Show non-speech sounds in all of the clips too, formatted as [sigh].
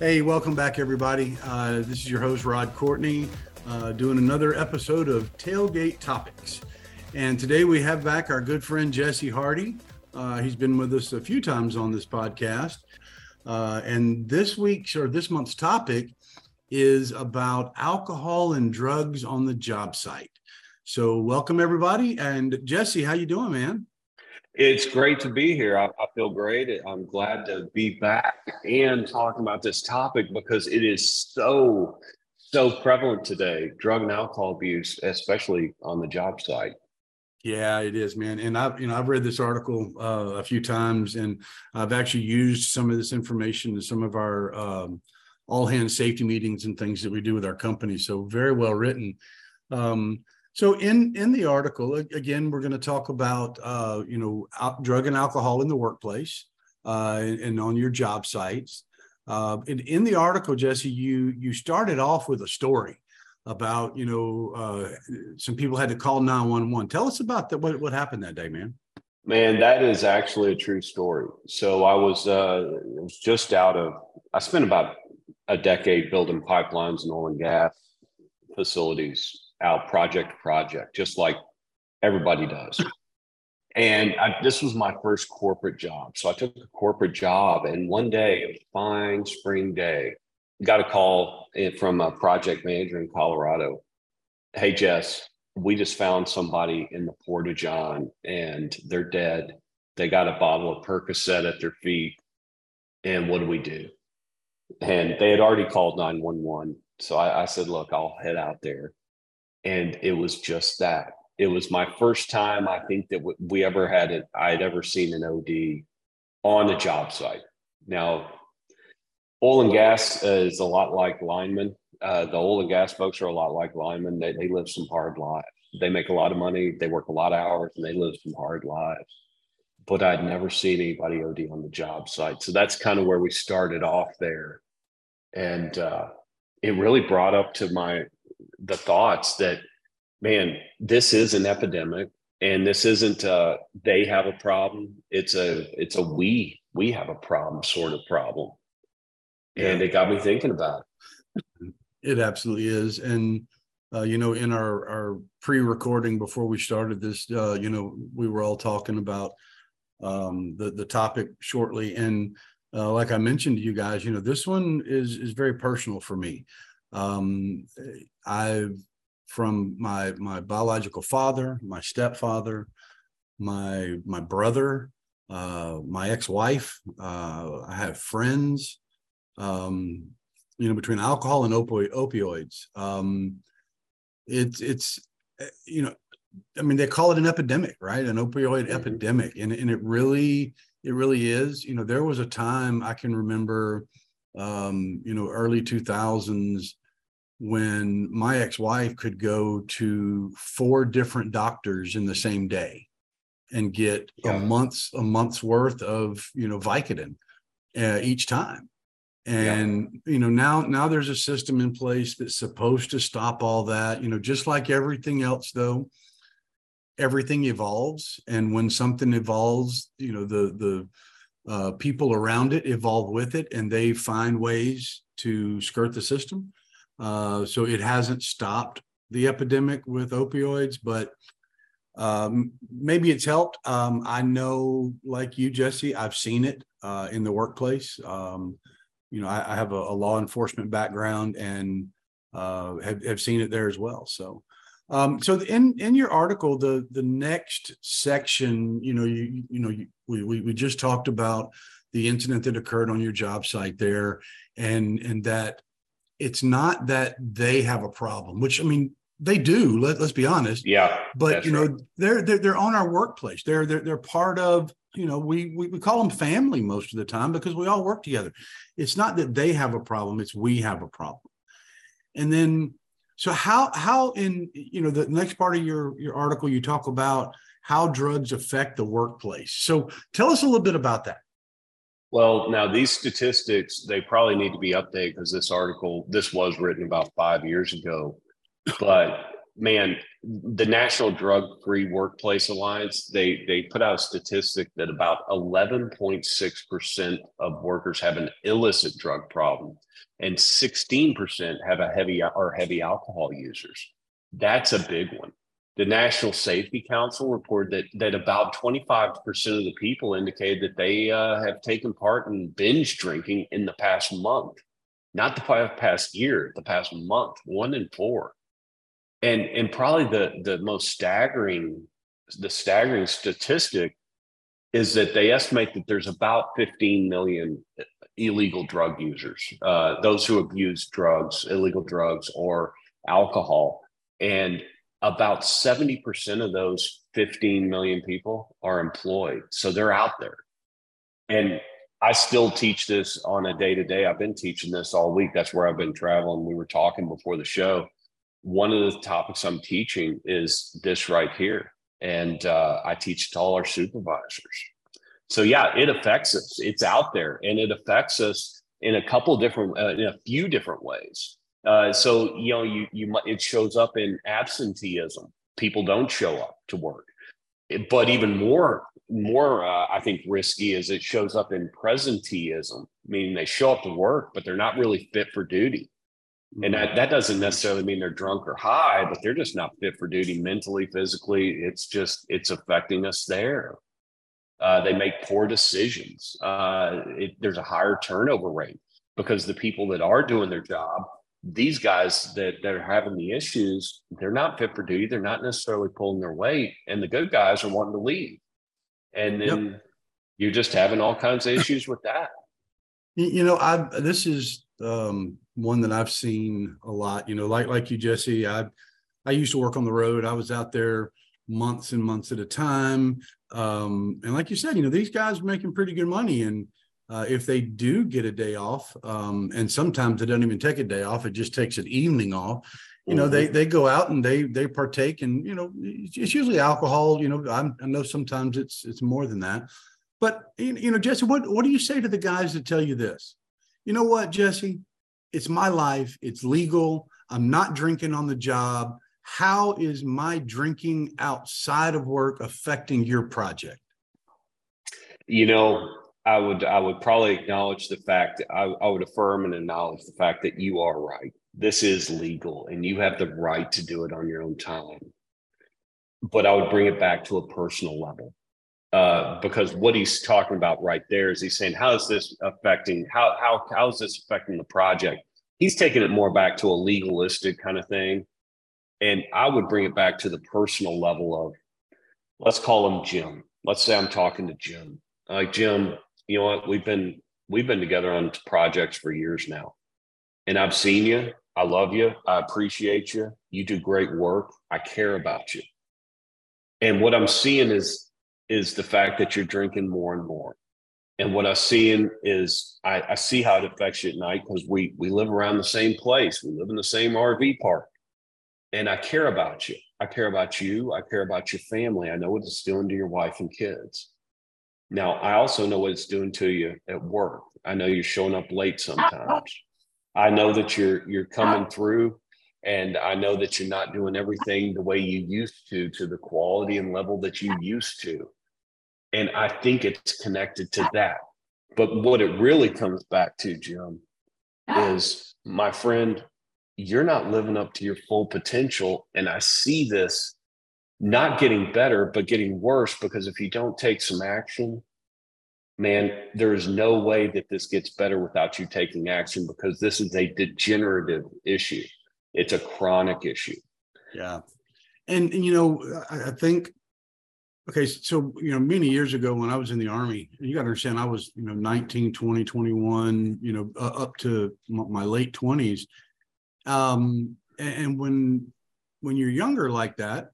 Hey, welcome back, everybody. Uh, this is your host, Rod Courtney, uh, doing another episode of Tailgate Topics. And today we have back our good friend Jesse Hardy. Uh, he's been with us a few times on this podcast. Uh, and this week's or this month's topic is about alcohol and drugs on the job site. So, welcome everybody. And Jesse, how you doing, man? It's great to be here. I, I, feel great. I'm glad to be back and talking about this topic because it is so, so prevalent today drug and alcohol abuse, especially on the job site. Yeah, it is, man. And I've, you know, I've read this article uh, a few times and I've actually used some of this information in some of our um, all hands safety meetings and things that we do with our company. So very well written. Um, so in in the article, again, we're going to talk about uh, you know drug and alcohol in the workplace uh, and, on your job sites. Uh, in, in the article, Jesse, you you started off with a story about you know uh, some people had to call 911. Tell us about that. What what happened that day, man? Man, that is actually a true story. So I was uh, was just out of. I spent about a decade building pipelines and oil and gas facilities out project project, just like everybody does. And I, this was my first corporate job. So I took a corporate job, and one day, a fine spring day, got a call from a project manager in Colorado. Hey, Jess, we just found somebody in the Porta John and they're dead. They got a bottle of Percocet at their feet. And what do we do? And they had already called 911. So I, I said, Look, I'll head out there and it was just that. It was my first time i think that we ever had it i had ever seen an od on a job site. Now oil and gas is a lot like linemen. Uh, the oil and gas folks are a lot like linemen. They, they live some hard lives. They make a lot of money. They work a lot of hours and they live some hard lives. But i'd never seen anybody od on the job site. So that's kind of where we started off there. And uh, it really brought up to my the thoughts that man this is an epidemic and this isn't uh they have a problem. It's a it's a we we have a problem sort of problem. And it got me thinking about it. It absolutely is. And uh, you know in our our pre-recording before we started this uh, you know we were all talking about um, the the topic shortly. And uh, like i mentioned to you guys you know this one is is very personal for me um, I've from my my biological father, my stepfather, my my brother, uh, my ex-wife. Uh, I have friends. Um, you know, between alcohol and opi- opioids, um, it's it's you know, I mean, they call it an epidemic, right? An opioid mm-hmm. epidemic, and and it really it really is. You know, there was a time I can remember, um, you know, early two thousands when my ex-wife could go to four different doctors in the same day and get yeah. a month's a month's worth of you know Vicodin uh, each time. And yeah. you know now now there's a system in place that's supposed to stop all that. You know, just like everything else, though, everything evolves, and when something evolves, you know the the uh, people around it evolve with it, and they find ways to skirt the system. Uh, so it hasn't stopped the epidemic with opioids, but um, maybe it's helped. Um, I know, like you, Jesse, I've seen it uh, in the workplace. Um, you know, I, I have a, a, law enforcement background and uh, have, have seen it there as well. So, um, so in in your article, the the next section, you know, you you know, you, we, we we just talked about the incident that occurred on your job site there, and and that it's not that they have a problem, which I mean they do. Let, us be honest. Yeah. But you know right. they're, they're they're on our workplace. They're they're they're part of you know we, we we call them family most of the time because we all work together. It's not that they have a problem. It's we have a problem. And then so how how in you know the next part of your your article you talk about how drugs affect the workplace. So tell us a little bit about that. Well, now these statistics, they probably need to be updated because this article, this was written about five years ago. But man, the National Drug Free Workplace Alliance, they they put out a statistic that about 11.6% of workers have an illicit drug problem and 16% have a heavy or heavy alcohol users. That's a big one. The National Safety Council reported that that about 25% of the people indicated that they uh, have taken part in binge drinking in the past month, not the past year, the past month, one in four. And and probably the the most staggering the staggering statistic is that they estimate that there's about 15 million illegal drug users uh, those who abuse drugs illegal drugs or alcohol. And about 70% of those 15 million people are employed so they're out there and i still teach this on a day to day i've been teaching this all week that's where i've been traveling we were talking before the show one of the topics I'm teaching is this right here. And uh, I teach to all our supervisors. So, yeah, it affects us. It's out there and it affects us in a couple different, uh, in a few different ways. Uh, so, you know, you, you might, it shows up in absenteeism. People don't show up to work. But even more, more, uh, I think, risky is it shows up in presenteeism, meaning they show up to work, but they're not really fit for duty and that, that doesn't necessarily mean they're drunk or high, but they're just not fit for duty mentally, physically. It's just, it's affecting us there. Uh, they make poor decisions. Uh, it, there's a higher turnover rate because the people that are doing their job, these guys that, that are having the issues, they're not fit for duty. They're not necessarily pulling their weight. And the good guys are wanting to leave. And then yep. you're just having all kinds of issues with that. You know, I this is um, one that I've seen a lot. You know, like like you, Jesse. I I used to work on the road. I was out there months and months at a time. Um, and like you said, you know, these guys are making pretty good money. And uh, if they do get a day off, um, and sometimes they don't even take a day off, it just takes an evening off. You know, mm-hmm. they they go out and they they partake, and you know, it's usually alcohol. You know, I'm, I know sometimes it's it's more than that. But you know, Jesse, what what do you say to the guys that tell you this? You know what, Jesse? it's my life, it's legal. I'm not drinking on the job. How is my drinking outside of work affecting your project? You know, I would I would probably acknowledge the fact I, I would affirm and acknowledge the fact that you are right. This is legal and you have the right to do it on your own time. But I would bring it back to a personal level uh, because what he's talking about right there is he's saying, how is this affecting how how how is this affecting the project? He's taking it more back to a legalistic kind of thing, and I would bring it back to the personal level of, let's call him Jim. Let's say I'm talking to Jim. Like Jim, you know what? We've been we've been together on projects for years now, and I've seen you. I love you. I appreciate you. You do great work. I care about you. And what I'm seeing is is the fact that you're drinking more and more. And what I'm seeing is I, I see how it affects you at night because we we live around the same place. We live in the same RV park. And I care about you. I care about you. I care about your family. I know what it's doing to your wife and kids. Now, I also know what it's doing to you at work. I know you're showing up late sometimes. I know that you're you're coming through and I know that you're not doing everything the way you used to to the quality and level that you used to. And I think it's connected to that. But what it really comes back to, Jim, is my friend, you're not living up to your full potential. And I see this not getting better, but getting worse because if you don't take some action, man, there is no way that this gets better without you taking action because this is a degenerative issue. It's a chronic issue. Yeah. And, and you know, I, I think Okay, so you know, many years ago when I was in the army, you got to understand, I was you know 19, 20, 21, you know, uh, up to my late twenties. Um, and when when you're younger like that,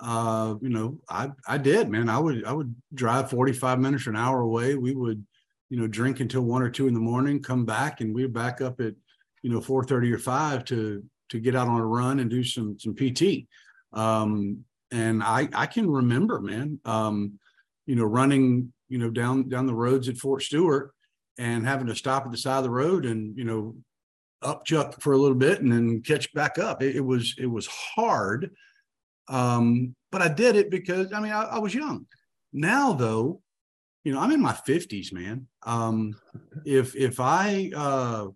uh, you know, I I did, man. I would I would drive 45 minutes or an hour away. We would, you know, drink until one or two in the morning, come back, and we'd back up at, you know, 4:30 or five to to get out on a run and do some some PT. Um, and I I can remember, man, um, you know, running, you know, down down the roads at Fort Stewart and having to stop at the side of the road and you know up chuck for a little bit and then catch back up. It, it was it was hard, um, but I did it because I mean I, I was young. Now though, you know I'm in my fifties, man. Um, if if I uh,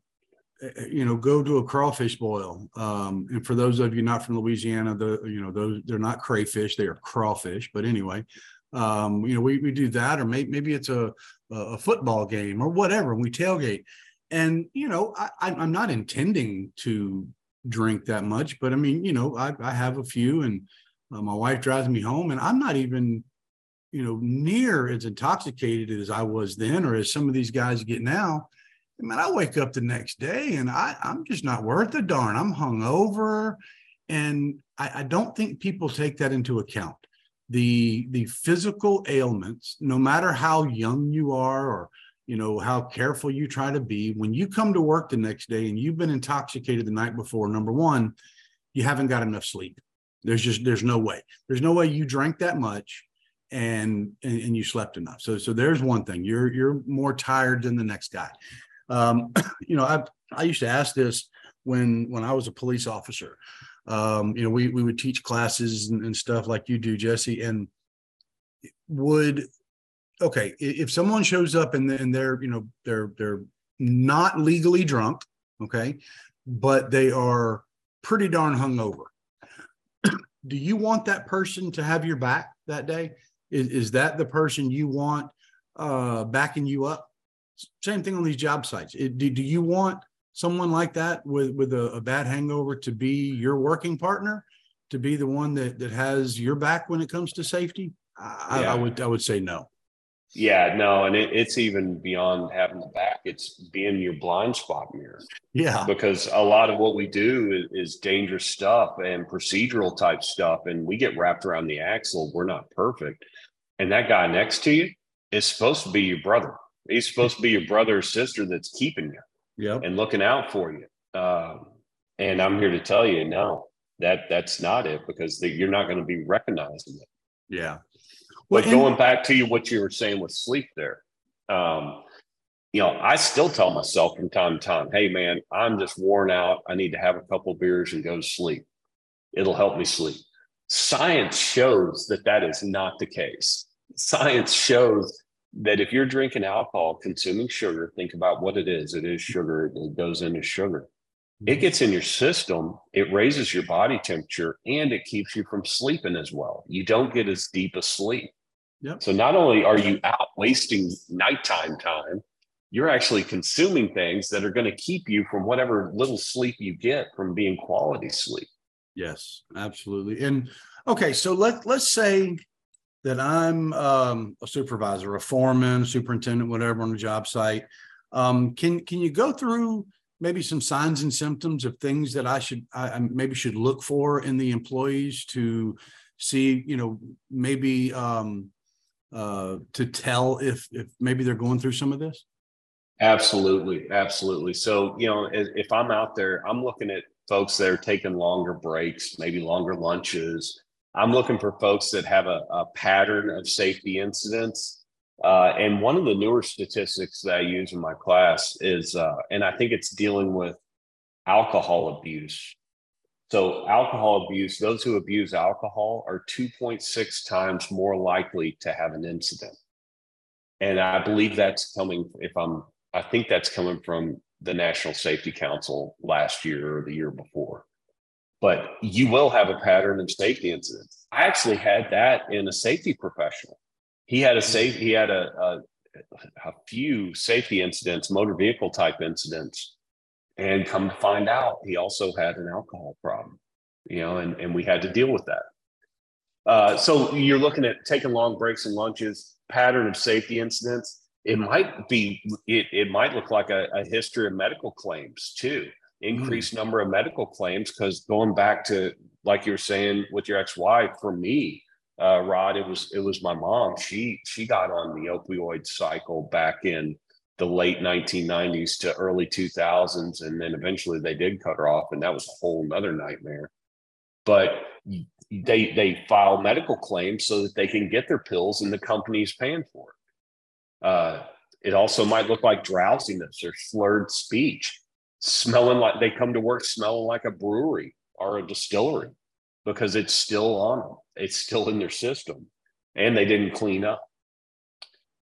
eh, eh, you know go to a crawfish boil, um, and for those of you not from Louisiana, the you know those they're not crayfish, they are crawfish. But anyway, um, you know we we do that, or maybe maybe it's a a football game or whatever, and we tailgate and you know I, i'm not intending to drink that much but i mean you know i, I have a few and uh, my wife drives me home and i'm not even you know near as intoxicated as i was then or as some of these guys get now I mean, I wake up the next day and I, I'm just not worth a darn. I'm hungover, and I, I don't think people take that into account. The the physical ailments, no matter how young you are or you know how careful you try to be when you come to work the next day and you've been intoxicated the night before number one you haven't got enough sleep there's just there's no way. There's no way you drank that much and and, and you slept enough. So so there's one thing. You're you're more tired than the next guy. Um [clears throat] you know i i used to ask this when when i was a police officer. Um you know we we would teach classes and, and stuff like you do jesse and would okay, if someone shows up and, and they're, you know, they're they're not legally drunk, okay, but they are pretty darn hungover. Do you want that person to have your back that day? Is, is that the person you want uh, backing you up? Same thing on these job sites. It, do, do you want someone like that with with a, a, bad hangover to be your working partner, to be the one that that has your back when it comes to safety? I, yeah. I would I would say no. Yeah, no, and it, it's even beyond having the back. It's being your blind spot mirror. Yeah, because a lot of what we do is, is, dangerous stuff and procedural type stuff, and we get wrapped around the axle. We're not perfect, and that guy next to you is supposed to be your brother. He's supposed to be your brother or sister that's keeping you, yeah, and looking out for you. Um, and I'm here to tell you, no, that that's not it because the, you're not going to be recognizing it. Yeah, but going back to you, what you were saying with sleep there, um, you know, I still tell myself from time to time, hey, man, I'm just worn out. I need to have a couple beers and go to sleep. It'll help me sleep. Science shows that that is not the case. Science shows that if you're drinking alcohol, consuming sugar, think about what it is. It is sugar, it goes into sugar. It gets in your system, it raises your body temperature, and it keeps you from sleeping as well. You don't get as deep a sleep. Yep. So not only are you out wasting nighttime time, you're actually consuming things that are going to keep you from whatever little sleep you get from being quality sleep. Yes, absolutely. And okay, so let let's say that I'm um, a supervisor, a foreman, superintendent, whatever on a job site. Um, can can you go through maybe some signs and symptoms of things that I should I, maybe should look for in the employees to see, you know, maybe um, uh, to tell if if maybe they're going through some of this? Absolutely, absolutely. So you know, if I'm out there, I'm looking at folks that are taking longer breaks, maybe longer lunches. I'm looking for folks that have a, a pattern of safety incidents uh, and one of the newer statistics that I use in my class is, uh, and I think it's dealing with alcohol abuse. So, alcohol abuse, those who abuse alcohol are 2.6 times more likely to have an incident. And I believe that's coming, if I'm, I think that's coming from the National Safety Council last year or the year before. But you will have a pattern of safety incidents. I actually had that in a safety professional he had a mm-hmm. safe he had a, a, a few safety incidents motor vehicle type incidents and come to find out he also had an alcohol problem you know and, and we had to deal with that uh, so you're looking at taking long breaks and lunches pattern of safety incidents it might be it, it might look like a, a history of medical claims too increased mm. number of medical claims because going back to like you were saying with your ex-wife for me uh, Rod, it was it was my mom. She she got on the opioid cycle back in the late 1990s to early 2000s, and then eventually they did cut her off, and that was a whole other nightmare. But they they file medical claims so that they can get their pills, and the company's paying for it. Uh, it also might look like drowsiness or slurred speech. smelling like they come to work smelling like a brewery or a distillery because it's still on them. It's still in their system and they didn't clean up.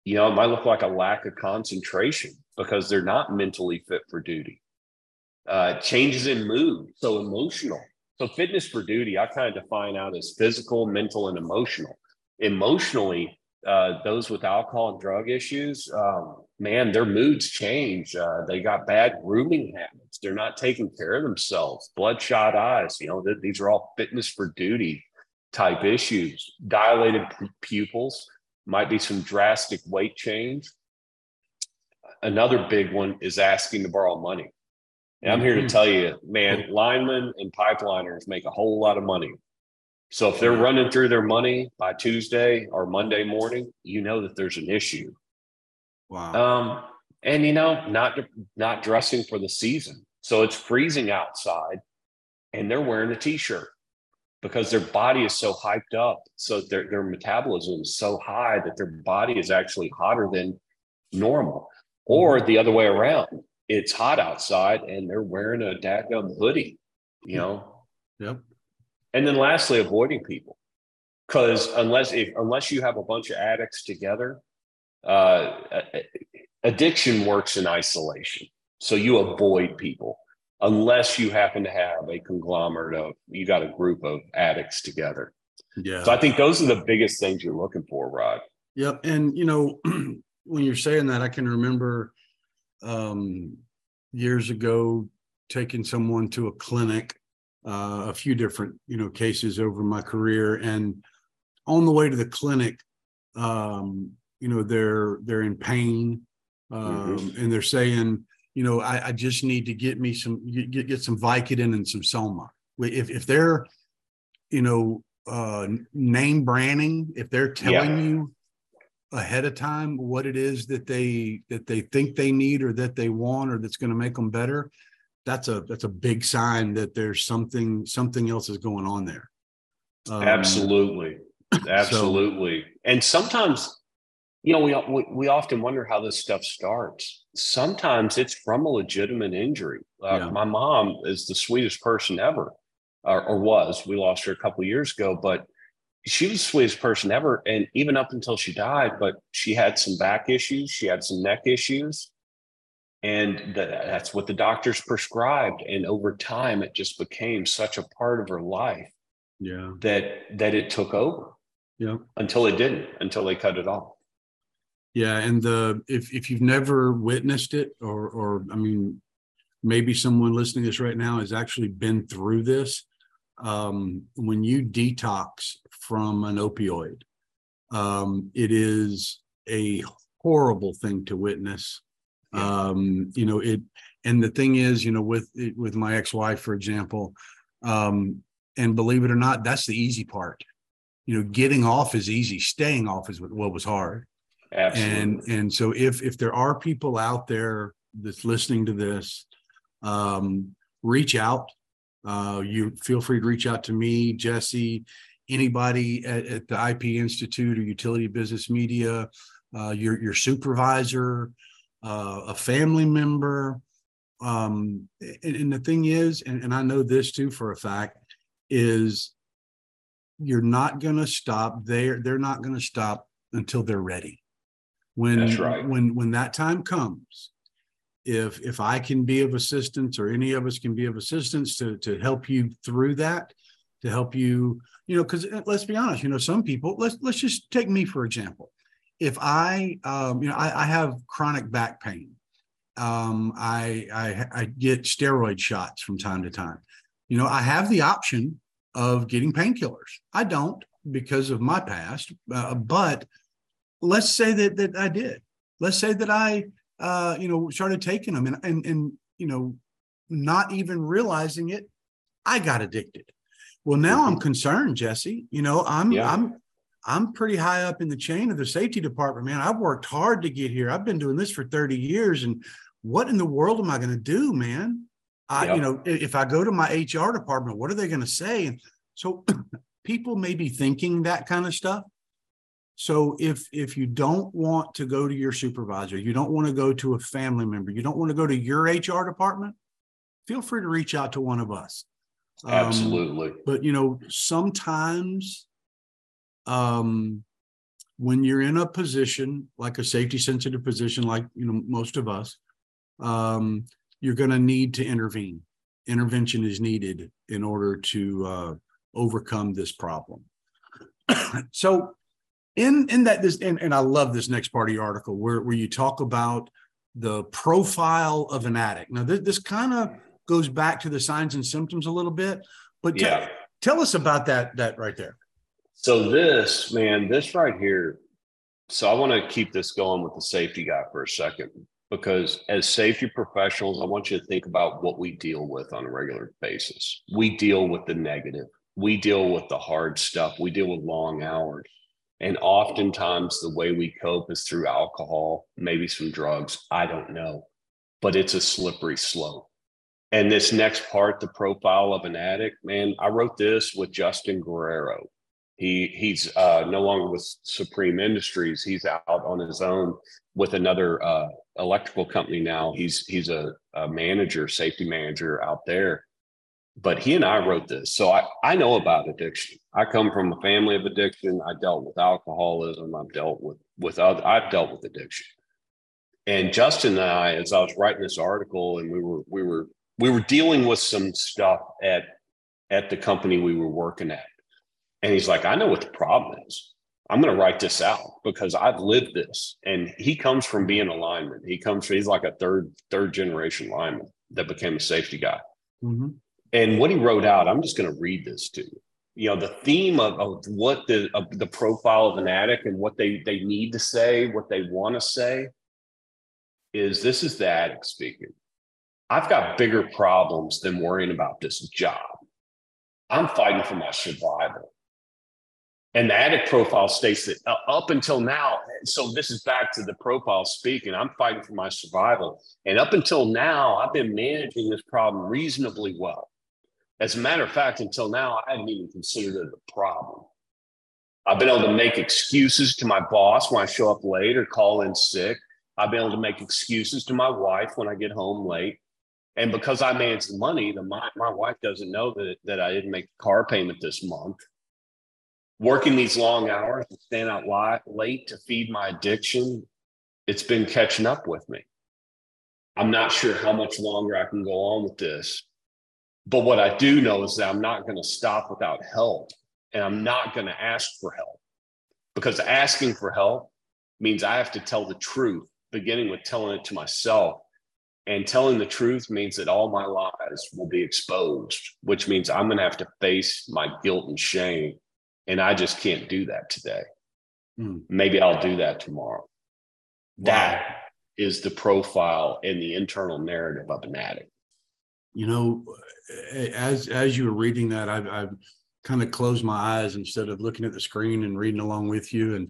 You know, it might look like a lack of concentration because they're not mentally fit for duty. Uh, changes in mood, so emotional. So, fitness for duty, I kind of define out as physical, mental, and emotional. Emotionally, uh, those with alcohol and drug issues, um, man, their moods change. Uh, they got bad grooming habits. They're not taking care of themselves. Bloodshot eyes. You know, th- these are all fitness for duty type issues. Dilated p- pupils might be some drastic weight change. Another big one is asking to borrow money. And I'm here to mm-hmm. tell you, man, linemen and pipeliners make a whole lot of money so if they're running through their money by Tuesday or Monday morning, you know that there's an issue. Wow. Um, and you know, not not dressing for the season. So it's freezing outside and they're wearing a t-shirt because their body is so hyped up. So their, their metabolism is so high that their body is actually hotter than normal. Or mm-hmm. the other way around. It's hot outside and they're wearing a dadgum hoodie, you know. Yep. And then lastly, avoiding people. Because unless if unless you have a bunch of addicts together, uh, addiction works in isolation. So you avoid people unless you happen to have a conglomerate of you got a group of addicts together. Yeah. So I think those are the biggest things you're looking for, Rod. Yep. And you know, [clears throat] when you're saying that, I can remember um, years ago taking someone to a clinic uh, a few different you know cases over my career and on the way to the clinic um, you know they're they're in pain um, mm-hmm. and they're saying you know I, I, just need to get me some get, get some vicodin and some soma if, if they're you know uh, name branding if they're telling yeah. you ahead of time what it is that they that they think they need or that they want or that's going to make them better that's a that's a big sign that there's something something else is going on there. Um, absolutely, [coughs] absolutely. So, and sometimes, you know, we, we we often wonder how this stuff starts. Sometimes it's from a legitimate injury. Uh, yeah. My mom is the sweetest person ever, or, or was. We lost her a couple years ago, but she was the sweetest person ever. And even up until she died, but she had some back issues, she had some neck issues and that's what the doctors prescribed and over time it just became such a part of her life yeah that that it took over yeah until it didn't until they cut it off yeah and the if if you've never witnessed it or or i mean maybe someone listening to this right now has actually been through this um, when you detox from an opioid um, it is a horrible thing to witness yeah. Um, you know, it, and the thing is, you know, with, with my ex-wife, for example, um, and believe it or not, that's the easy part. You know, getting off is easy. Staying off is what was hard. Absolutely. And, and so if, if there are people out there that's listening to this, um, reach out. Uh, you feel free to reach out to me, Jesse, anybody at, at the IP Institute or Utility Business Media, uh, your your supervisor, uh, a family member. Um, and, and, the thing is, and, and I know this too for a fact, is you're not going to stop. They're they're not going to stop until they're ready. When right. when when that time comes, if if I can be of assistance or any of us can be of assistance to to help you through that, to help you, you know, because uh, let's be honest, you know, some people. Let's let's just take me for example if I, um, you know, I, I, have chronic back pain. Um, I, I, I get steroid shots from time to time. You know, I have the option of getting painkillers. I don't because of my past, uh, but let's say that that I did. Let's say that I, uh, you know, started taking them and and and you know, not even realizing it, I got addicted. Well, now I'm mm-hmm. concerned, Jesse. You know, I'm yeah. I'm I'm pretty high up in the chain of the safety department, man. I've worked hard to get here. I've been doing this for 30 years. And what in the world am I going to do, man? I, you know, if I go to my HR department, what are they going to say? And so [clears throat] people may be thinking that kind of stuff. So if if you don't want to go to your supervisor, you don't want to go to a family member, you don't want to go to your HR department, feel free to reach out to one of us. Um, Absolutely. But you know, sometimes um when you're in a position like a safety sensitive position like you know most of us um you're going to need to intervene intervention is needed in order to uh, overcome this problem [clears throat] so in in that this and, and i love this next part of your article where where you talk about the profile of an addict. Now this, this kind of goes back to the signs and symptoms a little bit but yeah. tell us about that that right there. So this man this right here so i want to keep this going with the safety guy for a second because as safety professionals i want you to think about what we deal with on a regular basis. We deal with the negative. We deal with the hard stuff. We deal with long hours and oftentimes the way we cope is through alcohol, maybe some drugs. I don't know, but it's a slippery slope. And this next part, the profile of an addict, man, I wrote this with Justin Guerrero. He he's uh, no longer with Supreme Industries. He's out on his own with another uh, electrical company now. He's he's a, a manager, safety manager out there but he and I wrote this. So I, I know about addiction. I come from a family of addiction. I dealt with alcoholism. I've dealt with, with other, I've dealt with addiction. And Justin and I, as I was writing this article and we were, we were, we were dealing with some stuff at, at the company we were working at. And he's like, I know what the problem is. I'm going to write this out because I've lived this. And he comes from being a lineman. He comes, he's like a third, third generation lineman that became a safety guy. Mm-hmm. And what he wrote out, I'm just going to read this to you. You know, the theme of, of what the of the profile of an addict and what they they need to say, what they want to say, is this is the addict speaking. I've got bigger problems than worrying about this job. I'm fighting for my survival. And the addict profile states that uh, up until now, so this is back to the profile speaking, I'm fighting for my survival. And up until now, I've been managing this problem reasonably well. As a matter of fact, until now, I hadn't even considered it a problem. I've been able to make excuses to my boss when I show up late or call in sick. I've been able to make excuses to my wife when I get home late. And because I manage the money, the, my, my wife doesn't know that, that I didn't make the car payment this month. Working these long hours and staying out late to feed my addiction, it's been catching up with me. I'm not sure how much longer I can go on with this. But what I do know is that I'm not going to stop without help and I'm not going to ask for help because asking for help means I have to tell the truth, beginning with telling it to myself. And telling the truth means that all my lies will be exposed, which means I'm going to have to face my guilt and shame. And I just can't do that today. Mm. Maybe I'll do that tomorrow. Wow. That is the profile and the internal narrative of an addict. You know, as as you were reading that, I've, I've kind of closed my eyes instead of looking at the screen and reading along with you,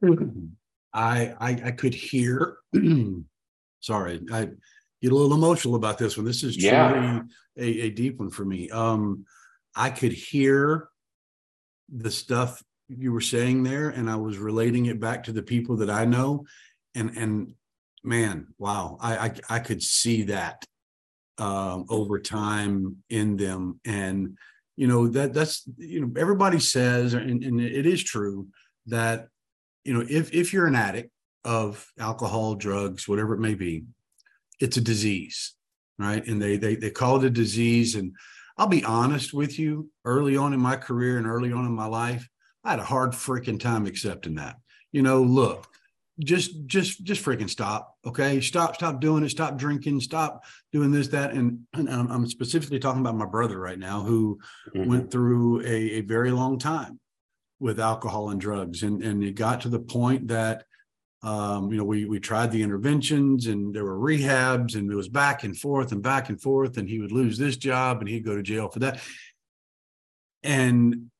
and [clears throat] I I, I could hear. [clears throat] sorry, I get a little emotional about this one. This is truly yeah. a, a deep one for me. Um, I could hear the stuff you were saying there, and I was relating it back to the people that I know, and and man, wow, I I, I could see that um, over time in them. And you know that that's you know everybody says and, and it is true that you know if if you're an addict of alcohol drugs whatever it may be it's a disease right? And they they they call it a disease. And i'll be honest with you early on in my career and early on in my life i had a hard freaking time accepting that. You know look just just just freaking stop okay? Stop stop doing it. Stop drinking. Stop doing this that and, and i'm specifically talking about my brother right now who mm-hmm. went through a, a very long time with alcohol and drugs. And and it got to the point that um, you know we we tried the interventions and there were rehabs and it was back and forth and back and forth and he would lose this job and he'd go to jail for that. And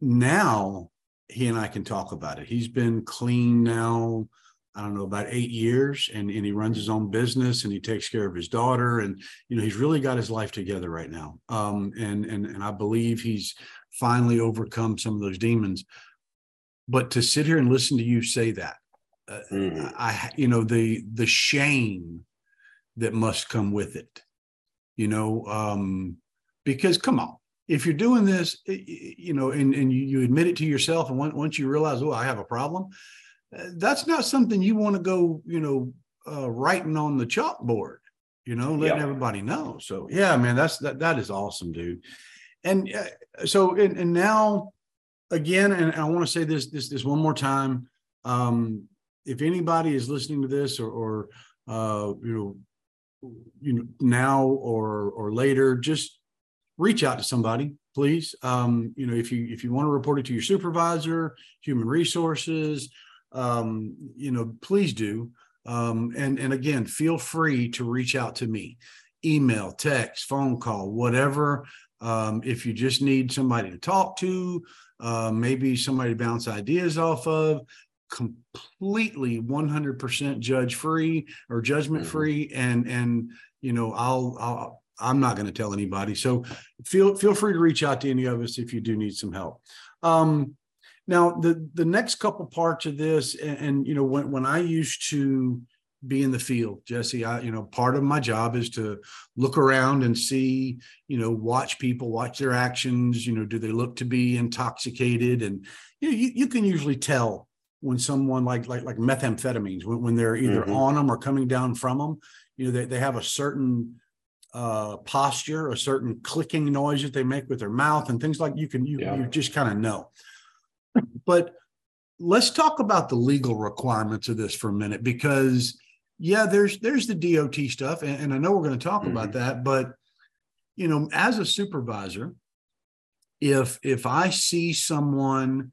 now he and I can talk about it. He's been clean now, I don't know, about eight years, and, and he runs his own business and he takes care of his daughter. And, you know, he's really got his life together right now. Um, and, and, and I believe he's finally overcome some of those demons. But to sit here and listen to you say that, uh, mm. I, you know, the, the shame that must come with it you know, um, because come on, if you're doing this, you know, and, and you, admit it to yourself, and once you realize, oh, I have a problem, uh, that's not something you want to go, you know, uh, writing on the chalkboard, you know, letting everybody know. So yeah, man, that's that that is awesome, dude. And uh, so and, and now again, and I want to say this this this one more time. Um, if anybody is listening to this or, or uh, you know, you know now or or later, just reach out to somebody, please. Um, you know, if you if you want to report it to your supervisor, human resources, um, you know, please do. Um, and and again, feel free to reach out to me, email, text, phone call, whatever. Um, if you just need somebody to talk to, uh, maybe somebody to bounce ideas off of, completely 100% judge free or judgment mm-hmm. free, and and you know, I'll I'll I'm not going to tell anybody. So feel feel free to reach out to any of us if you do need some help. Um, now the the next couple parts of this, and, and, you know, when when I used to be in the field, Jesse, I you know part of my job is to look around and see, you know, watch people, watch their actions. You know, do they look to be intoxicated? And you know, you, you can usually tell when someone like like like methamphetamines when, when they're either mm-hmm. on them or coming down from them. You know, they, they have a certain uh, posture, a certain clicking noise that they make with their mouth, and things like you can you, yeah. you just kind of know. But let's talk about the legal requirements of this for a minute, because yeah, there's there's the DOT stuff, and, and I know we're going to talk mm-hmm. about that, but you know, as a supervisor, if if I see someone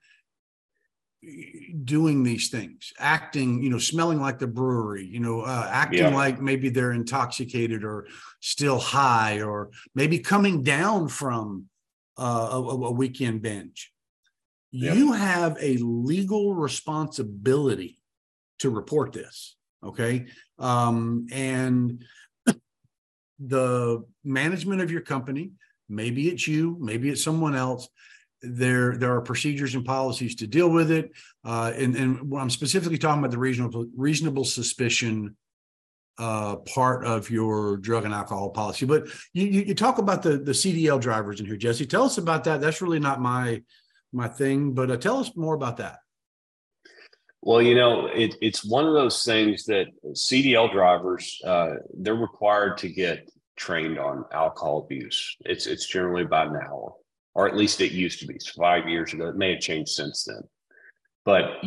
doing these things, acting, you know, smelling like the brewery, you know, uh, acting yeah. like maybe they're intoxicated or still high, or maybe coming down from uh, a, a, weekend binge. Yeah. You have a legal responsibility to report this. Okay. Um, and [coughs] the management of your company, maybe it's you, maybe it's someone else, there there are procedures and policies to deal with it. Uh, and and i'm specifically talking about the reasonable reasonable suspicion uh, part of your drug and alcohol policy. But you, you talk about the the cdl drivers in here jesse. Tell us about that. That's really not my my thing but uh, tell us more about that. Well you know it, it's one of those things that cdl drivers uh, they're required to get trained on alcohol abuse. It's it's generally about an hour or at least it used to be five years ago. It may have changed since then. But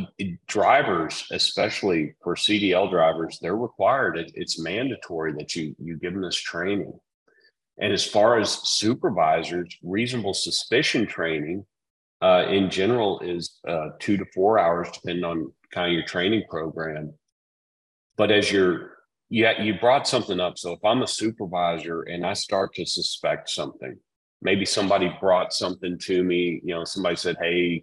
drivers, especially for CDL drivers, they're required. It, it's mandatory that you you give them this training. And as far as supervisors, reasonable suspicion training uh, in general is uh, two to four hours, depending on kind of your training program. But as you're yeah, you brought something up. So if I'm a supervisor and I start to suspect something, maybe somebody brought something to me. You know, somebody said, "Hey,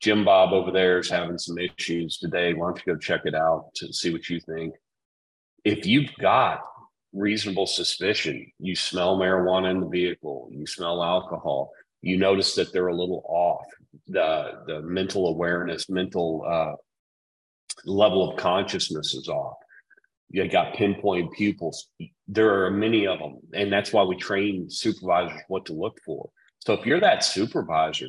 Jim Bob over there is having some issues today. Why don't you go check it out to see what you think?" If you've got reasonable suspicion, you smell marijuana in the vehicle, you smell alcohol, you notice that they're a little off. The the mental awareness, mental uh, level of consciousness is off you got pinpoint pupils. There are many of them. And that's why we train supervisors what to look for. So if you're that supervisor,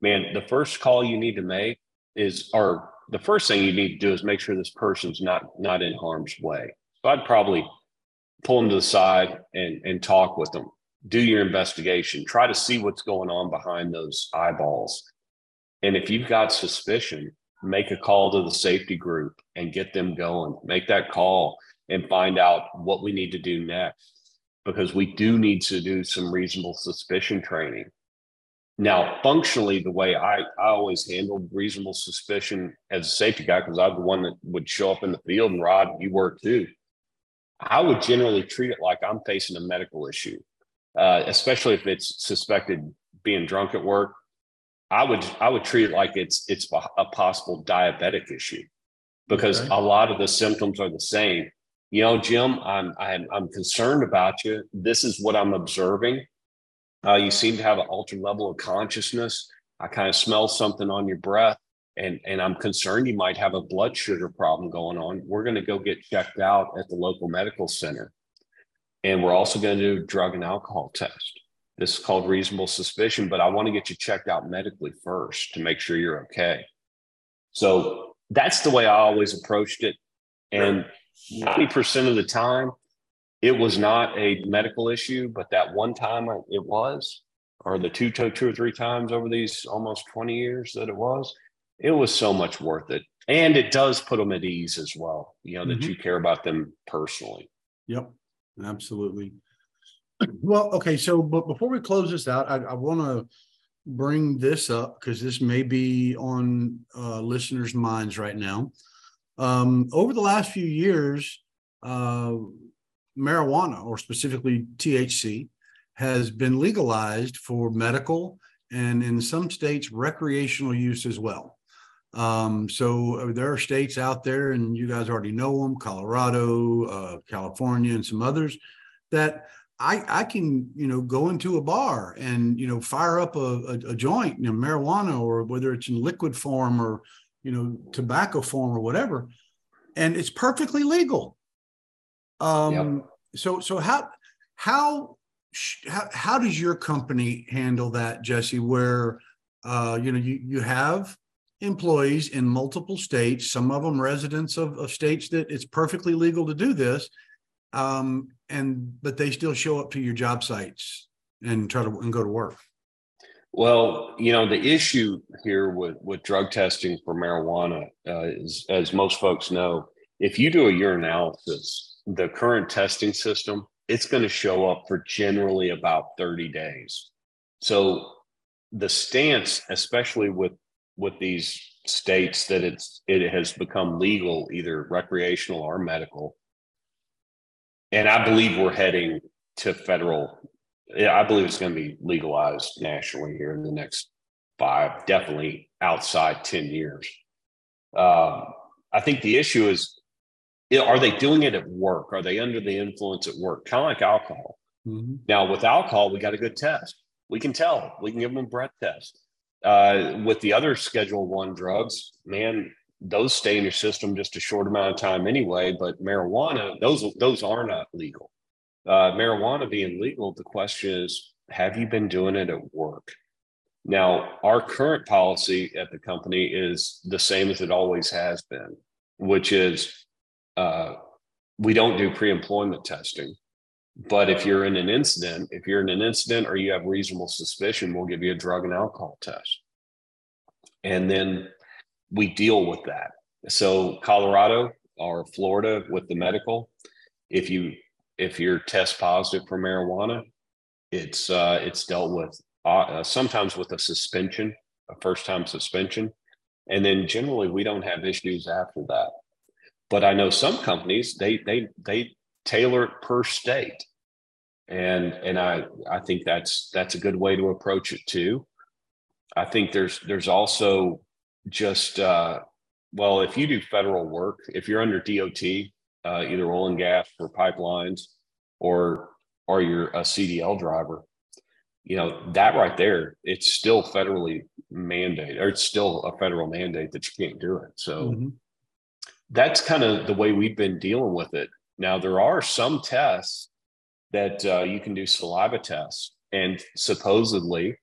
man, the first call you need to make is, or the first thing you need to do is make sure this person's not not in harm's way. So I'd probably pull them to the side and and talk with them. Do your investigation. Try to see what's going on behind those eyeballs. And if you've got suspicion, make a call to the safety group and get them going. Make that call and find out what we need to do next because we do need to do some reasonable suspicion training. Now, functionally, the way I, I always handled reasonable suspicion as a safety guy, because I'm the one that would show up in the field and Rod, you were too. I would generally treat it like I'm facing a medical issue, uh, especially if it's suspected being drunk at work I would I would treat it like it's it's a possible diabetic issue because okay. a lot of the symptoms are the same. You know, Jim, I'm I'm, I'm concerned about you. This is what I'm observing. Uh, you seem to have an altered level of consciousness. I kind of smell something on your breath, and and I'm concerned you might have a blood sugar problem going on. We're going to go get checked out at the local medical center. And we're also going to do a drug and alcohol test. This is called reasonable suspicion, but I want to get you checked out medically first to make sure you're okay. So that's the way I always approached it. And 90% of the time, it was not a medical issue, but that one time it was, or the two, two, two or three times over these almost 20 years that it was, it was so much worth it. And it does put them at ease as well, you know, that Mhm. you care about them personally. Yep, absolutely. Well, okay, so but before we close this out, I, I want to bring this up because this may be on uh, listeners' minds right now. Um, over the last few years, uh, marijuana, or specifically THC, has been legalized for medical and in some states recreational use as well. Um, so uh, there are states out there, and you guys already know them: Colorado, uh, California, and some others that I I can you know go into a bar and you know fire up a, a, a joint, you know, marijuana, or whether it's in liquid form or you know tobacco form or whatever, and it's perfectly legal. Um, so so how how sh- how how does your company handle that, Jesse? Where uh, you know you you have employees in multiple states, some of them residents of, of states that it's perfectly legal to do this, um, and but they still show up to your job sites and try to and go to work. Well, you know, the issue here with, with drug testing for marijuana uh, is, as most folks know, if you do a urinalysis, the current testing system, it's going to show up for generally about 30 days. So the stance, especially with with these states that it's it has become legal, either recreational or medical, and I believe we're heading to federal I believe it's going to be legalized nationally here in the next five, definitely outside 10 years. Um, I think the issue is are they doing it at work? Are they under the influence at work? Kind of like alcohol. Mm-hmm. Now, with alcohol, we got a good test. We can tell, we can give them a breath test. Uh, with the other Schedule One drugs, man, those stay in your system just a short amount of time anyway. But marijuana, those those are not legal uh, marijuana being legal, the question is, have you been doing it at work? Now, our current policy at the company is the same as it always has been, which is uh, we don't do pre employment testing. But if you're in an incident, if you're in an incident or you have reasonable suspicion, we'll give you a drug and alcohol test. And then we deal with that. So, Colorado or Florida with the medical, if you if you're test positive for marijuana, it's uh, it's dealt with uh, sometimes with a suspension, a first time suspension, and then generally we don't have issues after that. But I know some companies they they they tailor it per state, and and I I think that's that's a good way to approach it too. I think there's there's also just uh, well if you do federal work if you're under DOT uh, either oil and gas or pipelines, or or you're a CDL driver, you know that right there, it's still federally mandated, or it's still a federal mandate that you can't do it. So Mm-hmm. that's kind of the way we've been dealing with it. Now there are some tests that uh, you can do saliva tests, and supposedly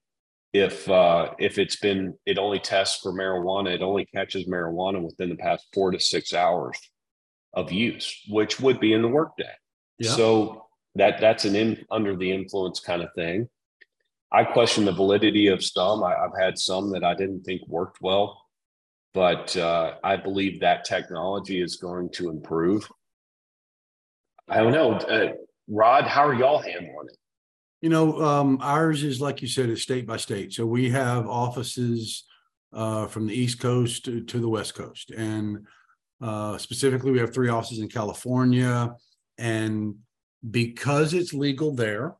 if uh, if it's been it only tests for marijuana, it only catches marijuana within the past four to six hours of use, which would be in the workday. Yeah. So that that's an in under the influence kind of thing. I question the validity of some. I, have had some that I didn't think worked well, but uh, I believe that technology is going to improve. I don't know, uh, Rod. How are y'all handling it? You know, um, ours is like you said, is state by state. So we have offices uh, from the East Coast to, to the West Coast, and uh, specifically, we have three offices in California. And because it's legal there,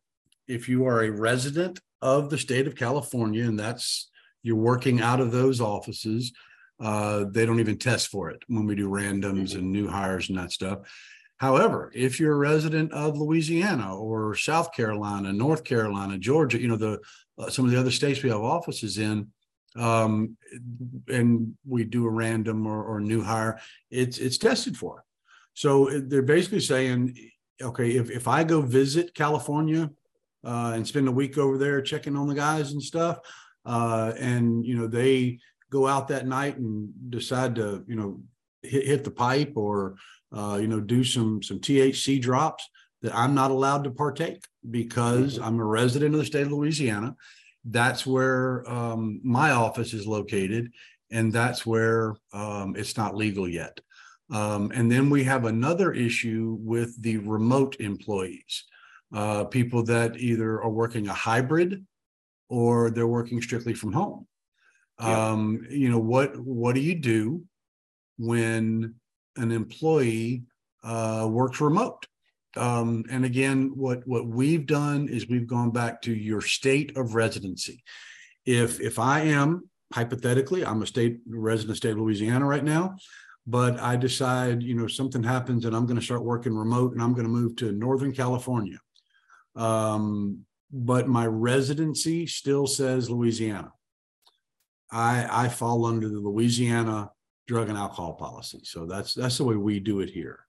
if you are a resident of the state of California, and that's you're working out of those offices, uh, they don't even test for it when we do randoms and new hires and that stuff. However, if you're a resident of Louisiana or South Carolina, North Carolina, Georgia, you know the uh, some of the other states we have offices in, um, and we do a random or, or new hire, it's it's tested for. So they're basically saying okay, if, if I go visit California uh, and spend a week over there checking on the guys and stuff, uh, and you know they go out that night and decide to you know hit, hit the pipe or uh, you know do some some THC drops, that I'm not allowed to partake because mm-hmm. I'm a resident of the state of Louisiana. That's where um, my office is located, and that's where um, it's not legal yet. Um, and then we have another issue with the remote employees, uh, people that either are working a hybrid or they're working strictly from home. Yeah. Um, you know what? What do you do when an employee uh, works remote? Um, and again, what what we've done is we've gone back to your state of residency. If if I am hypothetically, I'm a state resident state of Louisiana right now, but I decide, you know, something happens and I'm going to start working remote and I'm going to move to Northern California. Um, but my residency still says Louisiana. I I fall under the Louisiana drug and alcohol policy. So that's that's the way we do it here.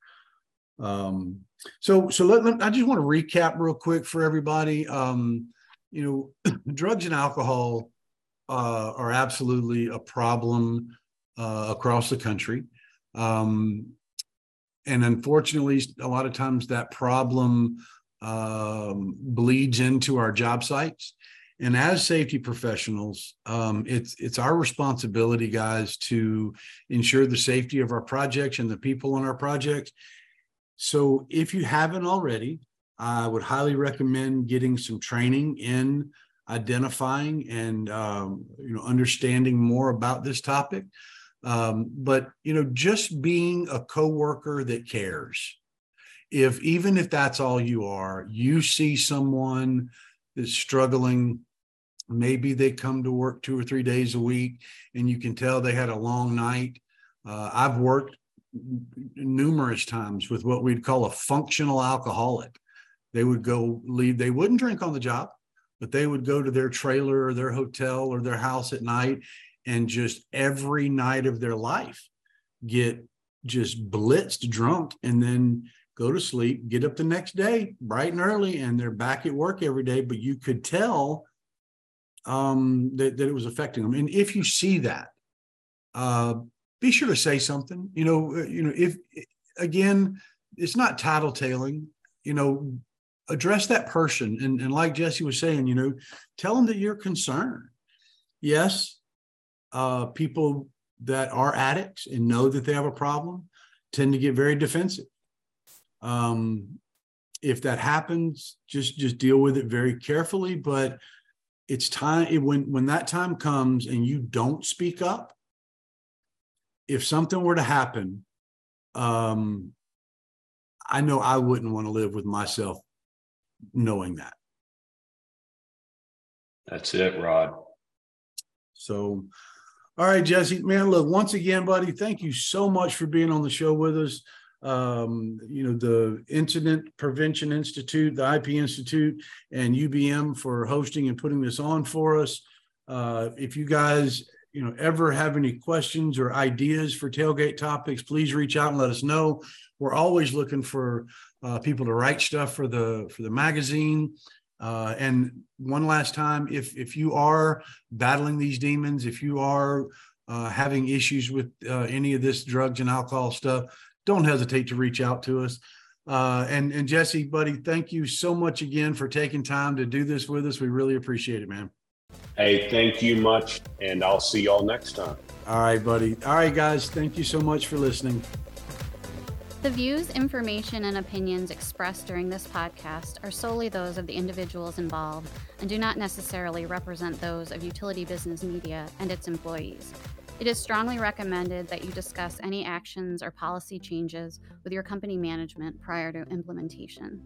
Um, so, so let, let, I just want to recap real quick for everybody. Um, you know, [clears throat] drugs and alcohol uh, are absolutely a problem uh, across the country. Um, and unfortunately, a lot of times that problem um, bleeds into our job sites. And as safety professionals, um, it's it's our responsibility, guys, to ensure the safety of our projects and the people on our projects so if you haven't already, I would highly recommend getting some training in identifying and um, you know understanding more about this topic. Um, but you know, just being a coworker that cares. If even if that's all you are, you see someone that's struggling. Maybe they come to work two or three days a week, and you can tell they had a long night. Uh, I've worked numerous times with what we'd call a functional alcoholic. They would go leave, they wouldn't drink on the job, but they would go to their trailer or their hotel or their house at night and just every night of their life get just blitzed drunk and then go to sleep, get up the next day bright and early, and they're back at work every day. But you could tell um, that, that it was affecting them. And if you see that, uh, be sure to say something. You know, uh, you know, if again, it's not tattletaling. You know, address that person, and and like Jesse was saying, you know, tell them that you're concerned. Yes, uh, people that are addicts and know that they have a problem tend to get very defensive. Um, if that happens, just just deal with it very carefully. But it's time when when that time comes and you don't speak up if something were to happen, um, I know I wouldn't want to live with myself knowing that. That's it, Rod. So, all right, Jesse, man, look, once again, buddy, thank you so much for being on the show with us. Um, you know, the Incident Prevention Institute, the IP Institute, and UBM for hosting and putting this on for us. Uh, if you guys you know ever have any questions or ideas for tailgate topics please reach out and let us know we're always looking for uh, people to write stuff for the for the magazine uh, and one last time if if you are battling these demons if you are uh, having issues with uh, any of this drugs and alcohol stuff don't hesitate to reach out to us uh, and and jesse buddy thank you so much again for taking time to do this with us we really appreciate it man Hey, thank you much, and I'll see y'all next time. All right, buddy. All right, guys. Thank you so much for listening. The views, information, and opinions expressed during this podcast are solely those of the individuals involved and do not necessarily represent those of Utility Business Media and its employees. It is strongly recommended that you discuss any actions or policy changes with your company management prior to implementation.